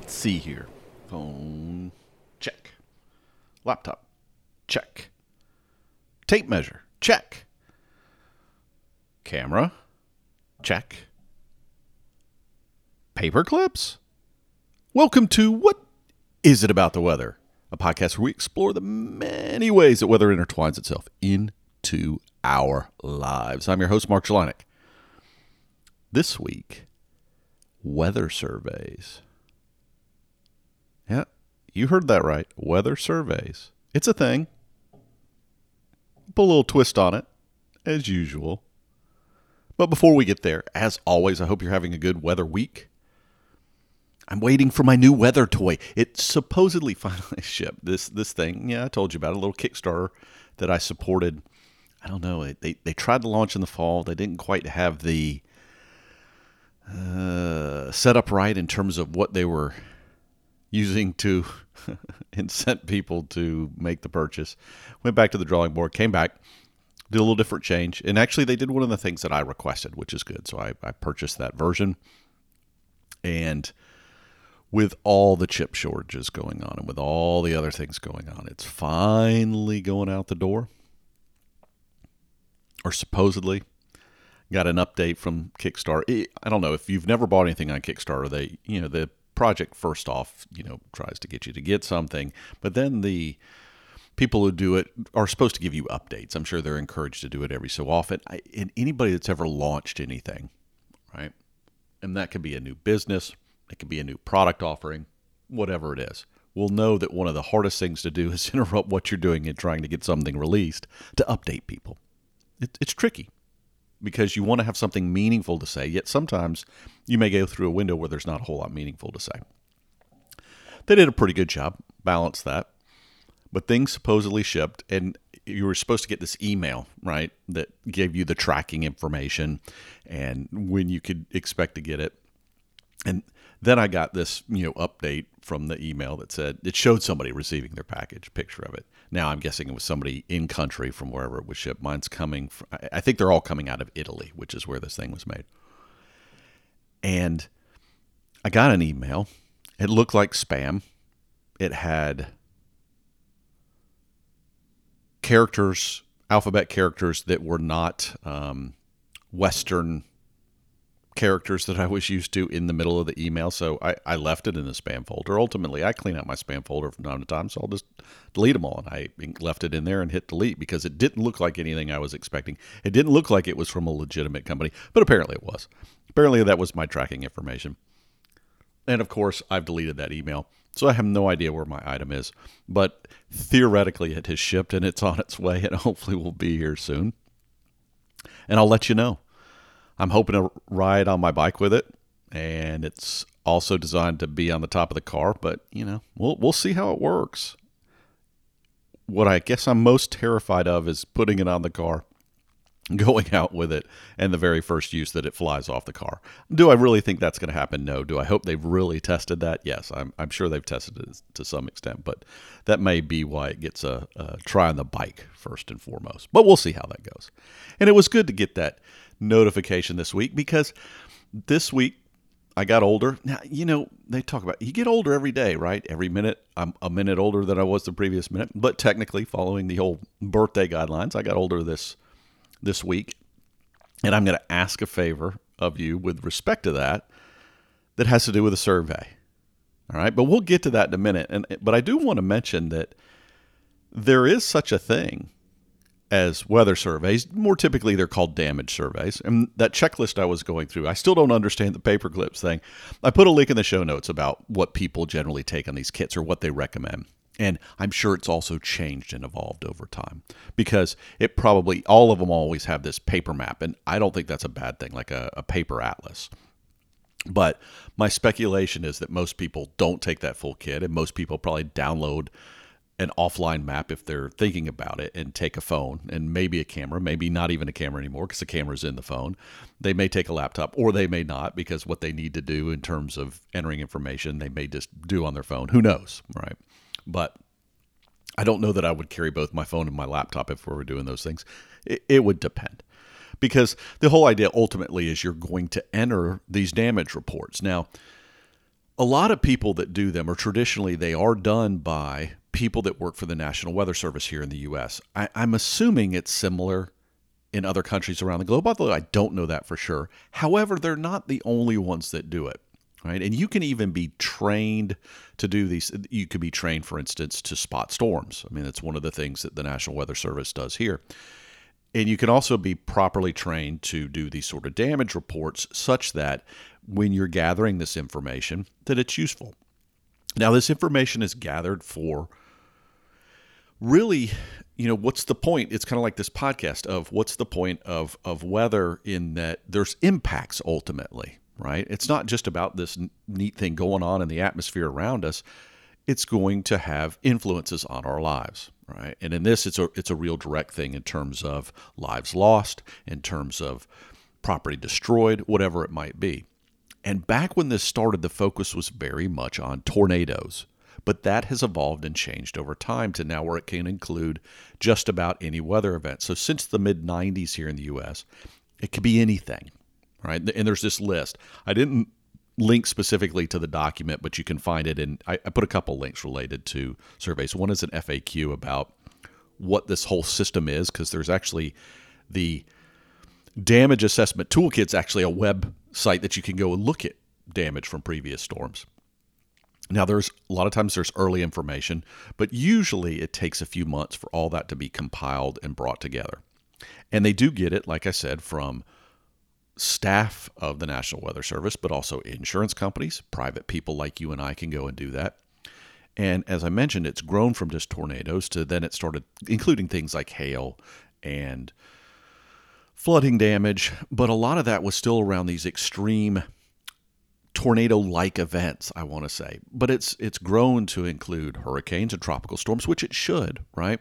let's see here. Phone, check. Laptop, check. Tape measure, check. Camera, check. Paper clips? Welcome to What Is It About the Weather? A podcast where we explore the many ways that weather intertwines itself into our lives. I'm your host, Mark Jelinek. This week, weather surveys. You heard that right. Weather surveys. It's a thing. Put a little twist on it, as usual. But before we get there, as always, I hope you're having a good weather week. I'm waiting for my new weather toy. It supposedly finally shipped. This this thing, yeah, I told you about a little Kickstarter that I supported. I don't know. They they tried to launch in the fall. They didn't quite have the uh, set up right in terms of what they were using to incent people to make the purchase. Went back to the drawing board, came back, did a little different change, and actually they did one of the things that I requested, which is good. So I, I purchased that version, and with all the chip shortages going on and with all the other things going on, it's finally going out the door, or supposedly. Got an update from Kickstarter. I don't know if you've never bought anything on Kickstarter. They, you know, the project first off, you know, tries to get you to get something, but then the people who do it are supposed to give you updates. I'm sure they're encouraged to do it every so often. I, and anybody that's ever launched anything, right? And that could be a new business, it could be a new product offering, whatever it is. Will know that one of the hardest things to do is interrupt what you're doing and trying to get something released to update people. It, it's tricky because you want to have something meaningful to say, yet sometimes you may go through a window where there's not a whole lot meaningful to say. They did a pretty good job, balanced that. But things supposedly shipped, and you were supposed to get this email, right, that gave you the tracking information and when you could expect to get it. And then I got this, you know, update from the email that said it showed somebody receiving their package, picture of it. Now I'm guessing it was somebody in country from wherever it was shipped. Mine's coming. From, I think they're all coming out of Italy, which is where this thing was made. And I got an email. It looked like spam. It had characters, alphabet characters that were not um, Western characters that I was used to in the middle of the email. So I, I left it in the spam folder. Ultimately, I clean out my spam folder from time to time, so I'll just delete them all. And I left it in there and hit delete because it didn't look like anything I was expecting. It didn't look like it was from a legitimate company, but apparently it was. Apparently that was my tracking information. And of course, I've deleted that email. So I have no idea where my item is, but theoretically it has shipped and it's on its way and hopefully will be here soon. And I'll let you know. I'm hoping to ride on my bike with it, and it's also designed to be on the top of the car. But you know, we'll we'll see how it works. What I guess I'm most terrified of is putting it on the car, going out with it, and the very first use that it flies off the car. Do I really think that's going to happen? No. Do I hope they've really tested that? Yes, I'm, I'm sure they've tested it to some extent, but that may be why it gets a, a try on the bike first and foremost. But we'll see how that goes. And it was good to get that notification this week because this week I got older. Now, you know, they talk about you get older every day, right? Every minute I'm a minute older than I was the previous minute. But technically, following the whole birthday guidelines, I got older this this week. And I'm going to ask a favor of you with respect to that that has to do with a survey. All right, but we'll get to that in a minute. And but I do want to mention that there is such a thing as weather surveys. More typically, they're called damage surveys. And that checklist I was going through, I still don't understand the paper clips thing. I put a link in the show notes about what people generally take on these kits or what they recommend. And I'm sure it's also changed and evolved over time because it probably, all of them always have this paper map. And I don't think that's a bad thing, like a, a paper atlas. But my speculation is that most people don't take that full kit, and most people probably download an offline map if they're thinking about it and take a phone and maybe a camera, maybe not even a camera anymore because the camera's in the phone. They may take a laptop or they may not because what they need to do in terms of entering information, they may just do on their phone. Who knows, right? But I don't know that I would carry both my phone and my laptop if we were doing those things. It, it would depend because the whole idea ultimately is you're going to enter these damage reports. Now, a lot of people that do them are traditionally they are done by people that work for the National Weather Service here in the U.S. I, I'm assuming it's similar in other countries around the globe, although I don't know that for sure. However, they're not the only ones that do it. Right. And you can even be trained to do these. You could be trained, for instance, to spot storms. I mean, that's one of the things that the National Weather Service does here. And you can also be properly trained to do these sort of damage reports such that when you're gathering this information that it's useful. Now this information is gathered for really you know what's the point? It's kind of like this podcast of what's the point of of weather in that there's impacts ultimately right? It's not just about this neat thing going on in the atmosphere around us. It's going to have influences on our lives right? And in this it's a it's a real direct thing in terms of lives lost in terms of property destroyed whatever it might be. And back when this started the focus was very much on tornadoes but that has evolved and changed over time to now where it can include just about any weather event. So since the mid 90s here in the US, it could be anything, right? And there's this list. I didn't link specifically to the document, but you can find it. And I, I put a couple links related to surveys. One is an FAQ about what this whole system is, because there's actually the damage assessment toolkit's actually a website that you can go and look at damage from previous storms. Now, there's a lot of times there's early information, but usually it takes a few months for all that to be compiled and brought together. And they do get it, like I said, from staff of the National Weather Service, but also insurance companies, private people like you and I can go and do that. And as I mentioned, it's grown from just tornadoes to then it started including things like hail and flooding damage, but a lot of that was still around these extreme tornado-like events, I want to say. But it's it's grown to include hurricanes and tropical storms, which it should, right?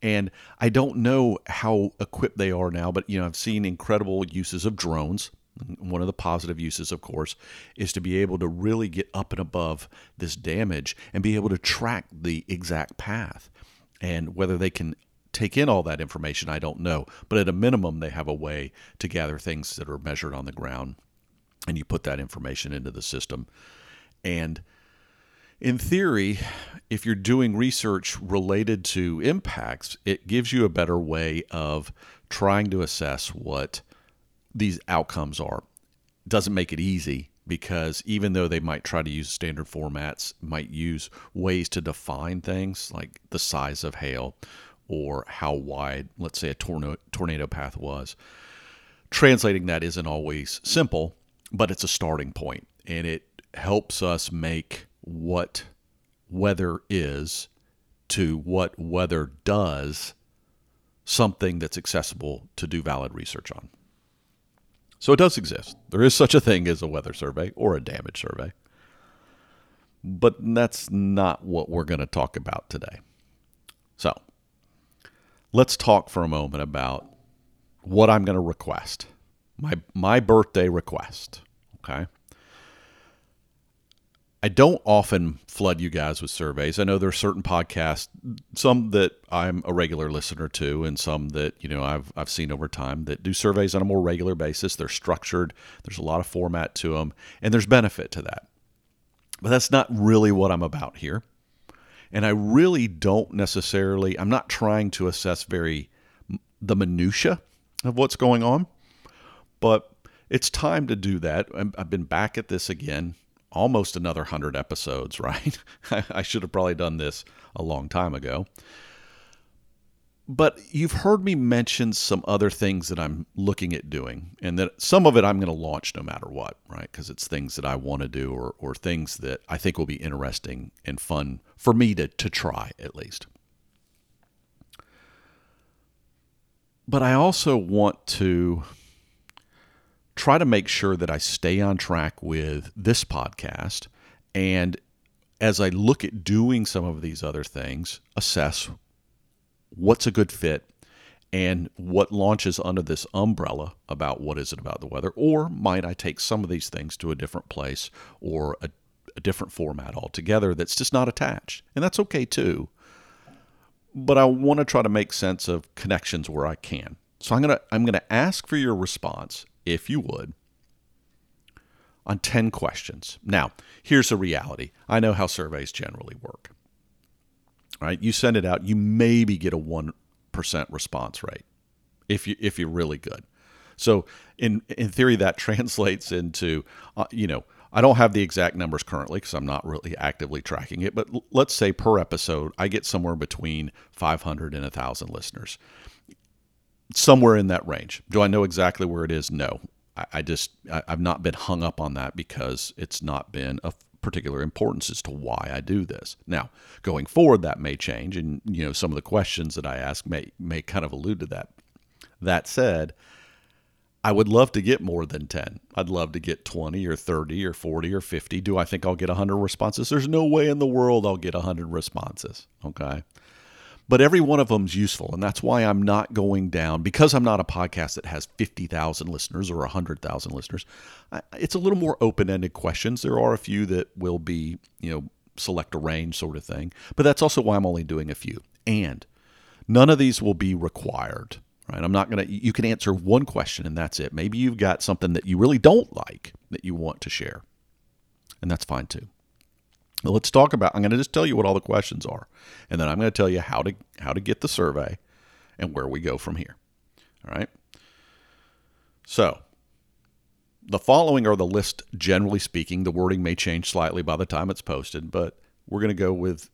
And I don't know how equipped they are now, but you know, I've seen incredible uses of drones. One of the positive uses, of course, is to be able to really get up and above this damage and be able to track the exact path. And whether they can take in all that information, I don't know. But at a minimum, they have a way to gather things that are measured on the ground and you put that information into the system. And in theory, if you're doing research related to impacts, it gives you a better way of trying to assess what these outcomes are. Doesn't make it easy because even though they might try to use standard formats, might use ways to define things like the size of hail or how wide, let's say, a tornado, tornado path was. Translating that isn't always simple, but it's a starting point and it helps us make what weather is to what weather does something that's accessible to do valid research on. So it does exist. There is such a thing as a weather survey or a damage survey. But that's not what we're going to talk about today. So let's talk for a moment about what I'm going to request my my birthday request. Okay. I don't often flood you guys with surveys. I know there are certain podcasts, some that I'm a regular listener to, and some that you know I've I've seen over time that do surveys on a more regular basis. They're structured. There's a lot of format to them, and there's benefit to that. But that's not really what I'm about here. And I really don't necessarily. I'm not trying to assess very the minutia of what's going on. But it's time to do that. I've been back at this again, almost another 100 episodes, right? I should have probably done this a long time ago. But you've heard me mention some other things that I'm looking at doing, and that some of it I'm going to launch no matter what, right? Because it's things that I want to do or, or things that I think will be interesting and fun for me to, to try at least. But I also want to try to make sure that I stay on track with this podcast. And as I look at doing some of these other things, assess what's a good fit and what launches under this umbrella about what is it about the weather. Or might I take some of these things to a different place or a, a different format altogether that's just not attached? And that's okay too. But I want to try to make sense of connections where I can. So I'm gonna I'm gonna ask for your response if you would, on 10 questions. Now, here's the reality I know how surveys generally work. All right, you send it out, you maybe get a 1% response rate if, you, if you're really good. So, in, in theory, that translates into, uh, you know, I don't have the exact numbers currently because I'm not really actively tracking it, but let's say per episode, I get somewhere between 500 and 1,000 listeners. Somewhere in that range. Do I know exactly where it is? No. I, I just, I, I've not been hung up on that because it's not been of particular importance as to why I do this. Now, going forward, that may change, and you know some of the questions that I ask may may kind of allude to that. That said, I would love to get more than 10. I'd love to get 20 or 30 or 40 or 50. Do I think I'll get 100 responses? There's no way in the world I'll get 100 responses. Okay. But every one of them's useful. And that's why I'm not going down because I'm not a podcast that has 50,000 listeners or 100,000 listeners. It's a little more open ended questions. There are a few that will be, you know, select a range sort of thing. But that's also why I'm only doing a few. And none of these will be required right? I'm not going to, you can answer one question and that's it. Maybe you've got something that you really don't like that you want to share, and that's fine too. Let's talk about, I'm going to just tell you what all the questions are, and then I'm going to tell you how to, how to get the survey and where we go from here. All right. So, the following are the list, generally speaking. The wording may change slightly by the time it's posted, but we're going to go with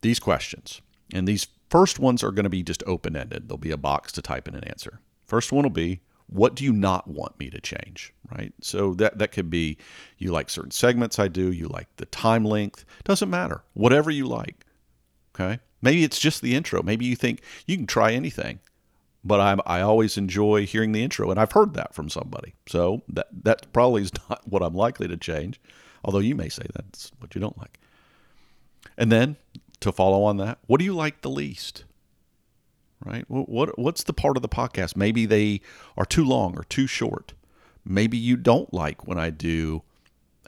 these questions. And these First ones are going to be just open ended. There'll be a box to type in an answer. First one will be, what do you not want me to change? Right. So that that could be you like certain segments I do, you like the time length. Doesn't matter. Whatever you like. Okay. Maybe it's just the intro. Maybe you think you can try anything. But I'm, I always enjoy hearing the intro, and I've heard that from somebody. So that that probably is not what I'm likely to change. Although you may say that's what you don't like. And then to follow on that, what do you like the least? Right? What what's the part of the podcast? Maybe they are too long or too short. Maybe you don't like when I do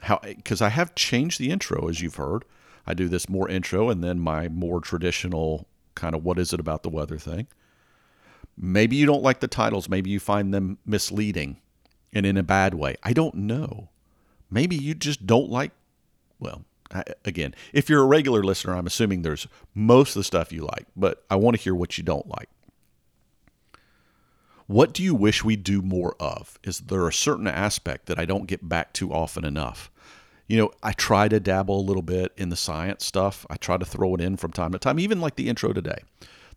how because I have changed the intro as you've heard. I do this more intro and then my more traditional kind of what is it about the weather thing. Maybe you don't like the titles. Maybe you find them misleading and in a bad way. I don't know. Maybe you just don't like, well, again, if you're a regular listener, I'm assuming there's most of the stuff you like, but I want to hear what you don't like. What do you wish we do more of? Is there a certain aspect that I don't get back to often enough? You know, I try to dabble a little bit in the science stuff. I try to throw it in from time to time, even like the intro today.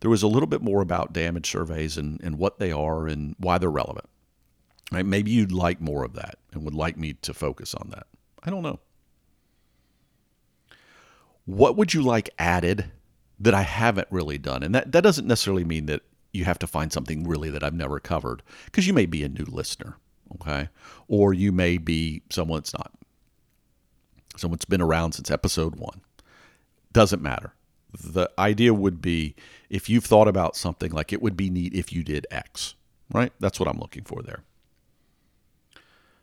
There was a little bit more about damage surveys and, and what they are and why they're relevant. Right? Maybe you'd like more of that and would like me to focus on that. I don't know. What would you like added that I haven't really done? And that, that doesn't necessarily mean that you have to find something really that I've never covered because you may be a new listener, okay? Or you may be someone that's not. someone that's been around since episode one. Doesn't matter. The idea would be if you've thought about something like it would be neat if you did X, right? That's what I'm looking for there.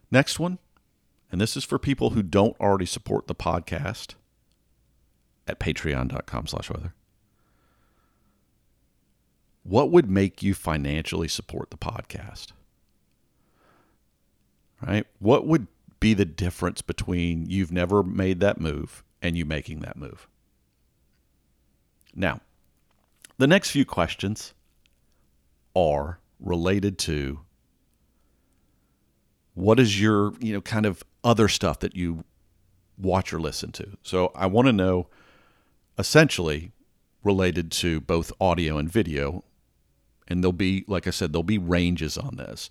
Next one, and this is for people who don't already support the podcast at patreon.com slash weather. What would make you financially support the podcast? Right? What would be the difference between you've never made that move and you making that move? Now, the next few questions are related to what is your, you know, kind of other stuff that you watch or listen to. So I want to know essentially related to both audio and video. And there'll be, like I said, there'll be ranges on this.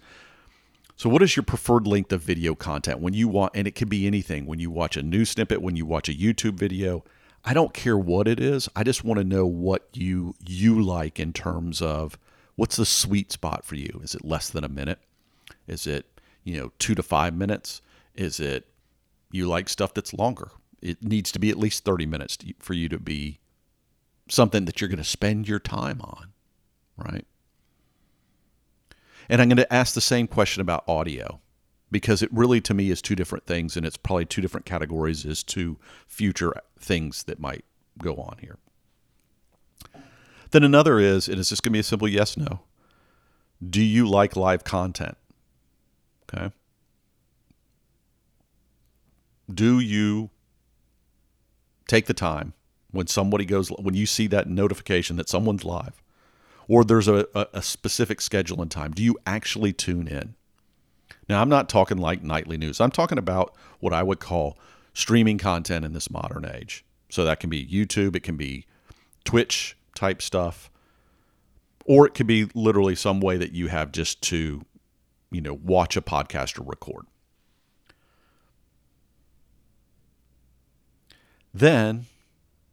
So, what is your preferred length of video content when you want, and it can be anything when you watch a news snippet, when you watch a YouTube video? I don't care what it is. I just want to know what you you like in terms of what's the sweet spot for you. Is it less than a minute? Is it you know two to five minutes? Is it you like stuff that's longer? It needs to be at least 30 minutes to, for you to be something that you're going to spend your time on, right? And I'm going to ask the same question about audio because it really to me is two different things and it's probably two different categories as to future things that might go on here. Then another is, and it's just going to be a simple yes no. Do you like live content? Okay. do you take the time when somebody goes when you see that notification that someone's live or there's a, a, a specific schedule and time do you actually tune in? Now i'm not talking like nightly news. I'm talking about what i would call streaming content in this modern age. So that can be youtube it can be twitch type stuff or it could be literally some way that you have just to you know watch a podcast or record then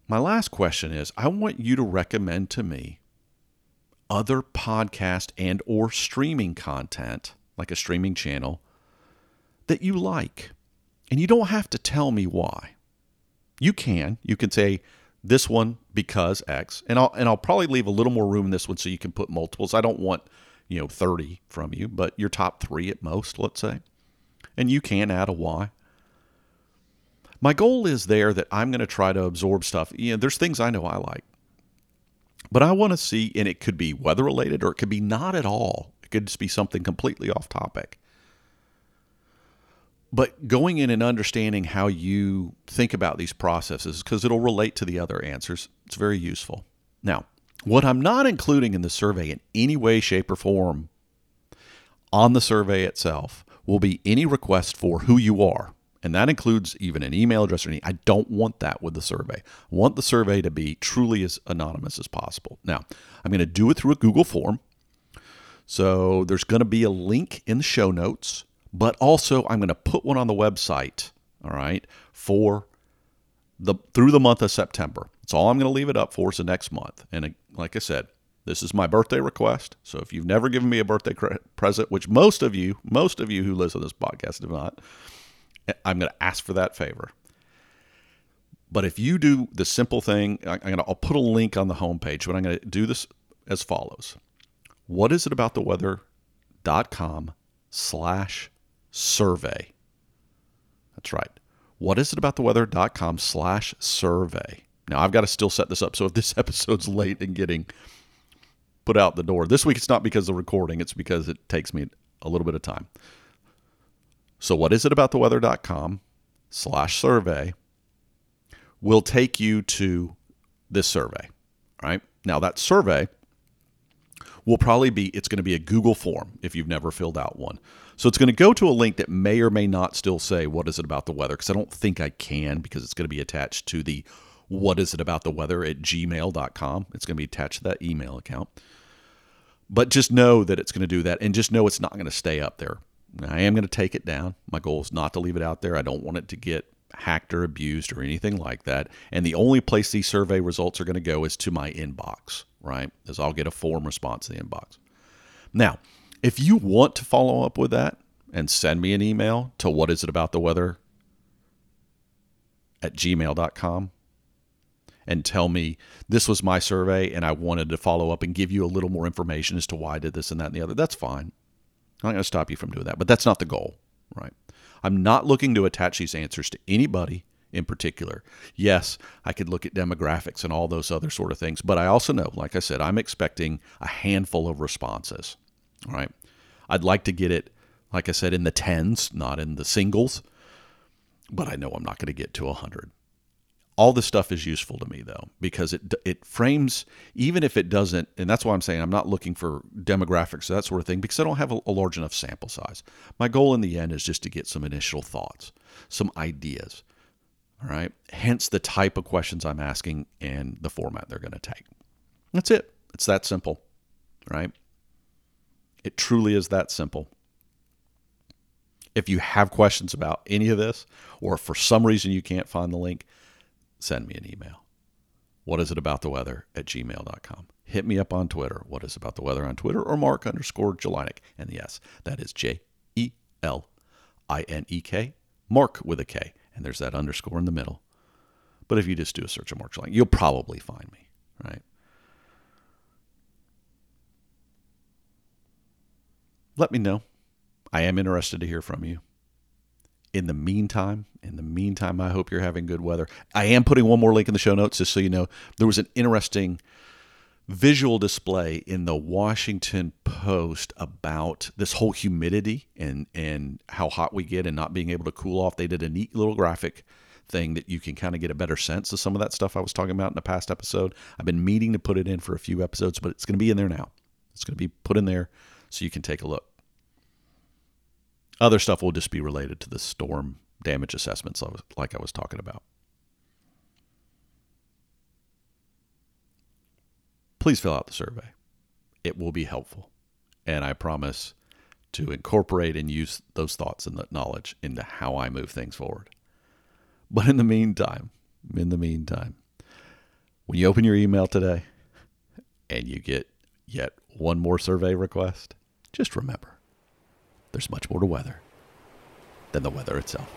my last question is I want you to recommend to me other podcast and or streaming content like a streaming channel that you like. And you don't have to tell me why. You can. You can say this one because X. And I'll and I'll probably leave a little more room in this one so you can put multiples. I don't want, you know, 30 from you, but your top 3 at most, let's say. And you can add a Y my goal is there that I'm going to try to absorb stuff. You know, there's things I know I like, but I want to see, and it could be weather related or it could be not at all. It could just be something completely off topic. But going in and understanding how you think about these processes, because it'll relate to the other answers, it's very useful. Now, what I'm not including in the survey in any way, shape, or form on the survey itself will be any request for who you are. And that includes even an email address or anything. I don't want that with the survey. I want the survey to be truly as anonymous as possible. Now, I'm going to do it through a Google form. So there's going to be a link in the show notes, but also I'm going to put one on the website, all right, for the through the month of September. That's all I'm going to leave it up for is the next month. And like I said, this is my birthday request. So if you've never given me a birthday present, which most of you, most of you who listen to this podcast have not, I'm going to ask for that favor. But if you do the simple thing, I'm going to, I'll put a link on the homepage, but I'm going to do this as follows. What is it about the weather.com slash survey? That's right. What is it about the weather.com slash survey? Now, I've got to still set this up. So if this episode's late in getting put out the door, this week it's not because of recording, it's because it takes me a little bit of time. So, what is it about the weather.com slash survey will take you to this survey, right? Now, that survey will probably be, it's going to be a Google form if you've never filled out one. So, it's going to go to a link that may or may not still say, What is it about the weather? Because I don't think I can because it's going to be attached to the what is it about the weather at gmail.com. It's going to be attached to that email account. But just know that it's going to do that and just know it's not going to stay up there I am going to take it down. My goal is not to leave it out there. I don't want it to get hacked or abused or anything like that. And the only place these survey results are going to go is to my inbox, right? As I'll get a form response in the inbox. Now, if you want to follow up with that and send me an email to what is it about the weather at gmail.com and tell me this was my survey and I wanted to follow up and give you a little more information as to why I did this and that and the other, that's fine. I'm not going to stop you from doing that, but that's not the goal, right? I'm not looking to attach these answers to anybody in particular. Yes, I could look at demographics and all those other sort of things, but I also know, like I said, I'm expecting a handful of responses, right? I'd like to get it, like I said, in the tens, not in the singles, but I know I'm not going to get to 100 all this stuff is useful to me though because it it frames even if it doesn't and that's why I'm saying I'm not looking for demographics that sort of thing because I don't have a, a, large enough sample size. My goal in the end is just to get some initial thoughts, some ideas. All right? Hence the type of questions I'm asking and the format they're going to take. That's it. It's that simple. Right? It truly is that simple. If you have questions about any of this or for some reason you can't find the link, send me an email. What is it about the weather at gmail.com? Hit me up on Twitter. What is about the weather on Twitter or Mark underscore Jelinek? And yes, that is J E L I N E K, Mark with a K. And there's that underscore in the middle. But if you just do a search of Mark Jelinek, you'll probably find me, right? Let me know. I am interested to hear from you in the meantime, in the meantime, I hope you're having good weather. I am putting one more link in the show notes just so you know. There was an interesting visual display in the Washington Post about this whole humidity and and how hot we get and not being able to cool off. They did a neat little graphic thing that you can kind of get a better sense of some of that stuff I was talking about in the past episode. I've been meaning to put it in for a few episodes, but it's going to be in there now. It's going to be put in there so you can take a look. Other stuff will just be related to the storm damage assessments, like I was talking about. Please fill out the survey. It will be helpful. And I promise to incorporate and use those thoughts and that knowledge into how I move things forward. But in the meantime, in the meantime, when you open your email today and you get yet one more survey request, just remember there's much more to weather than the weather itself.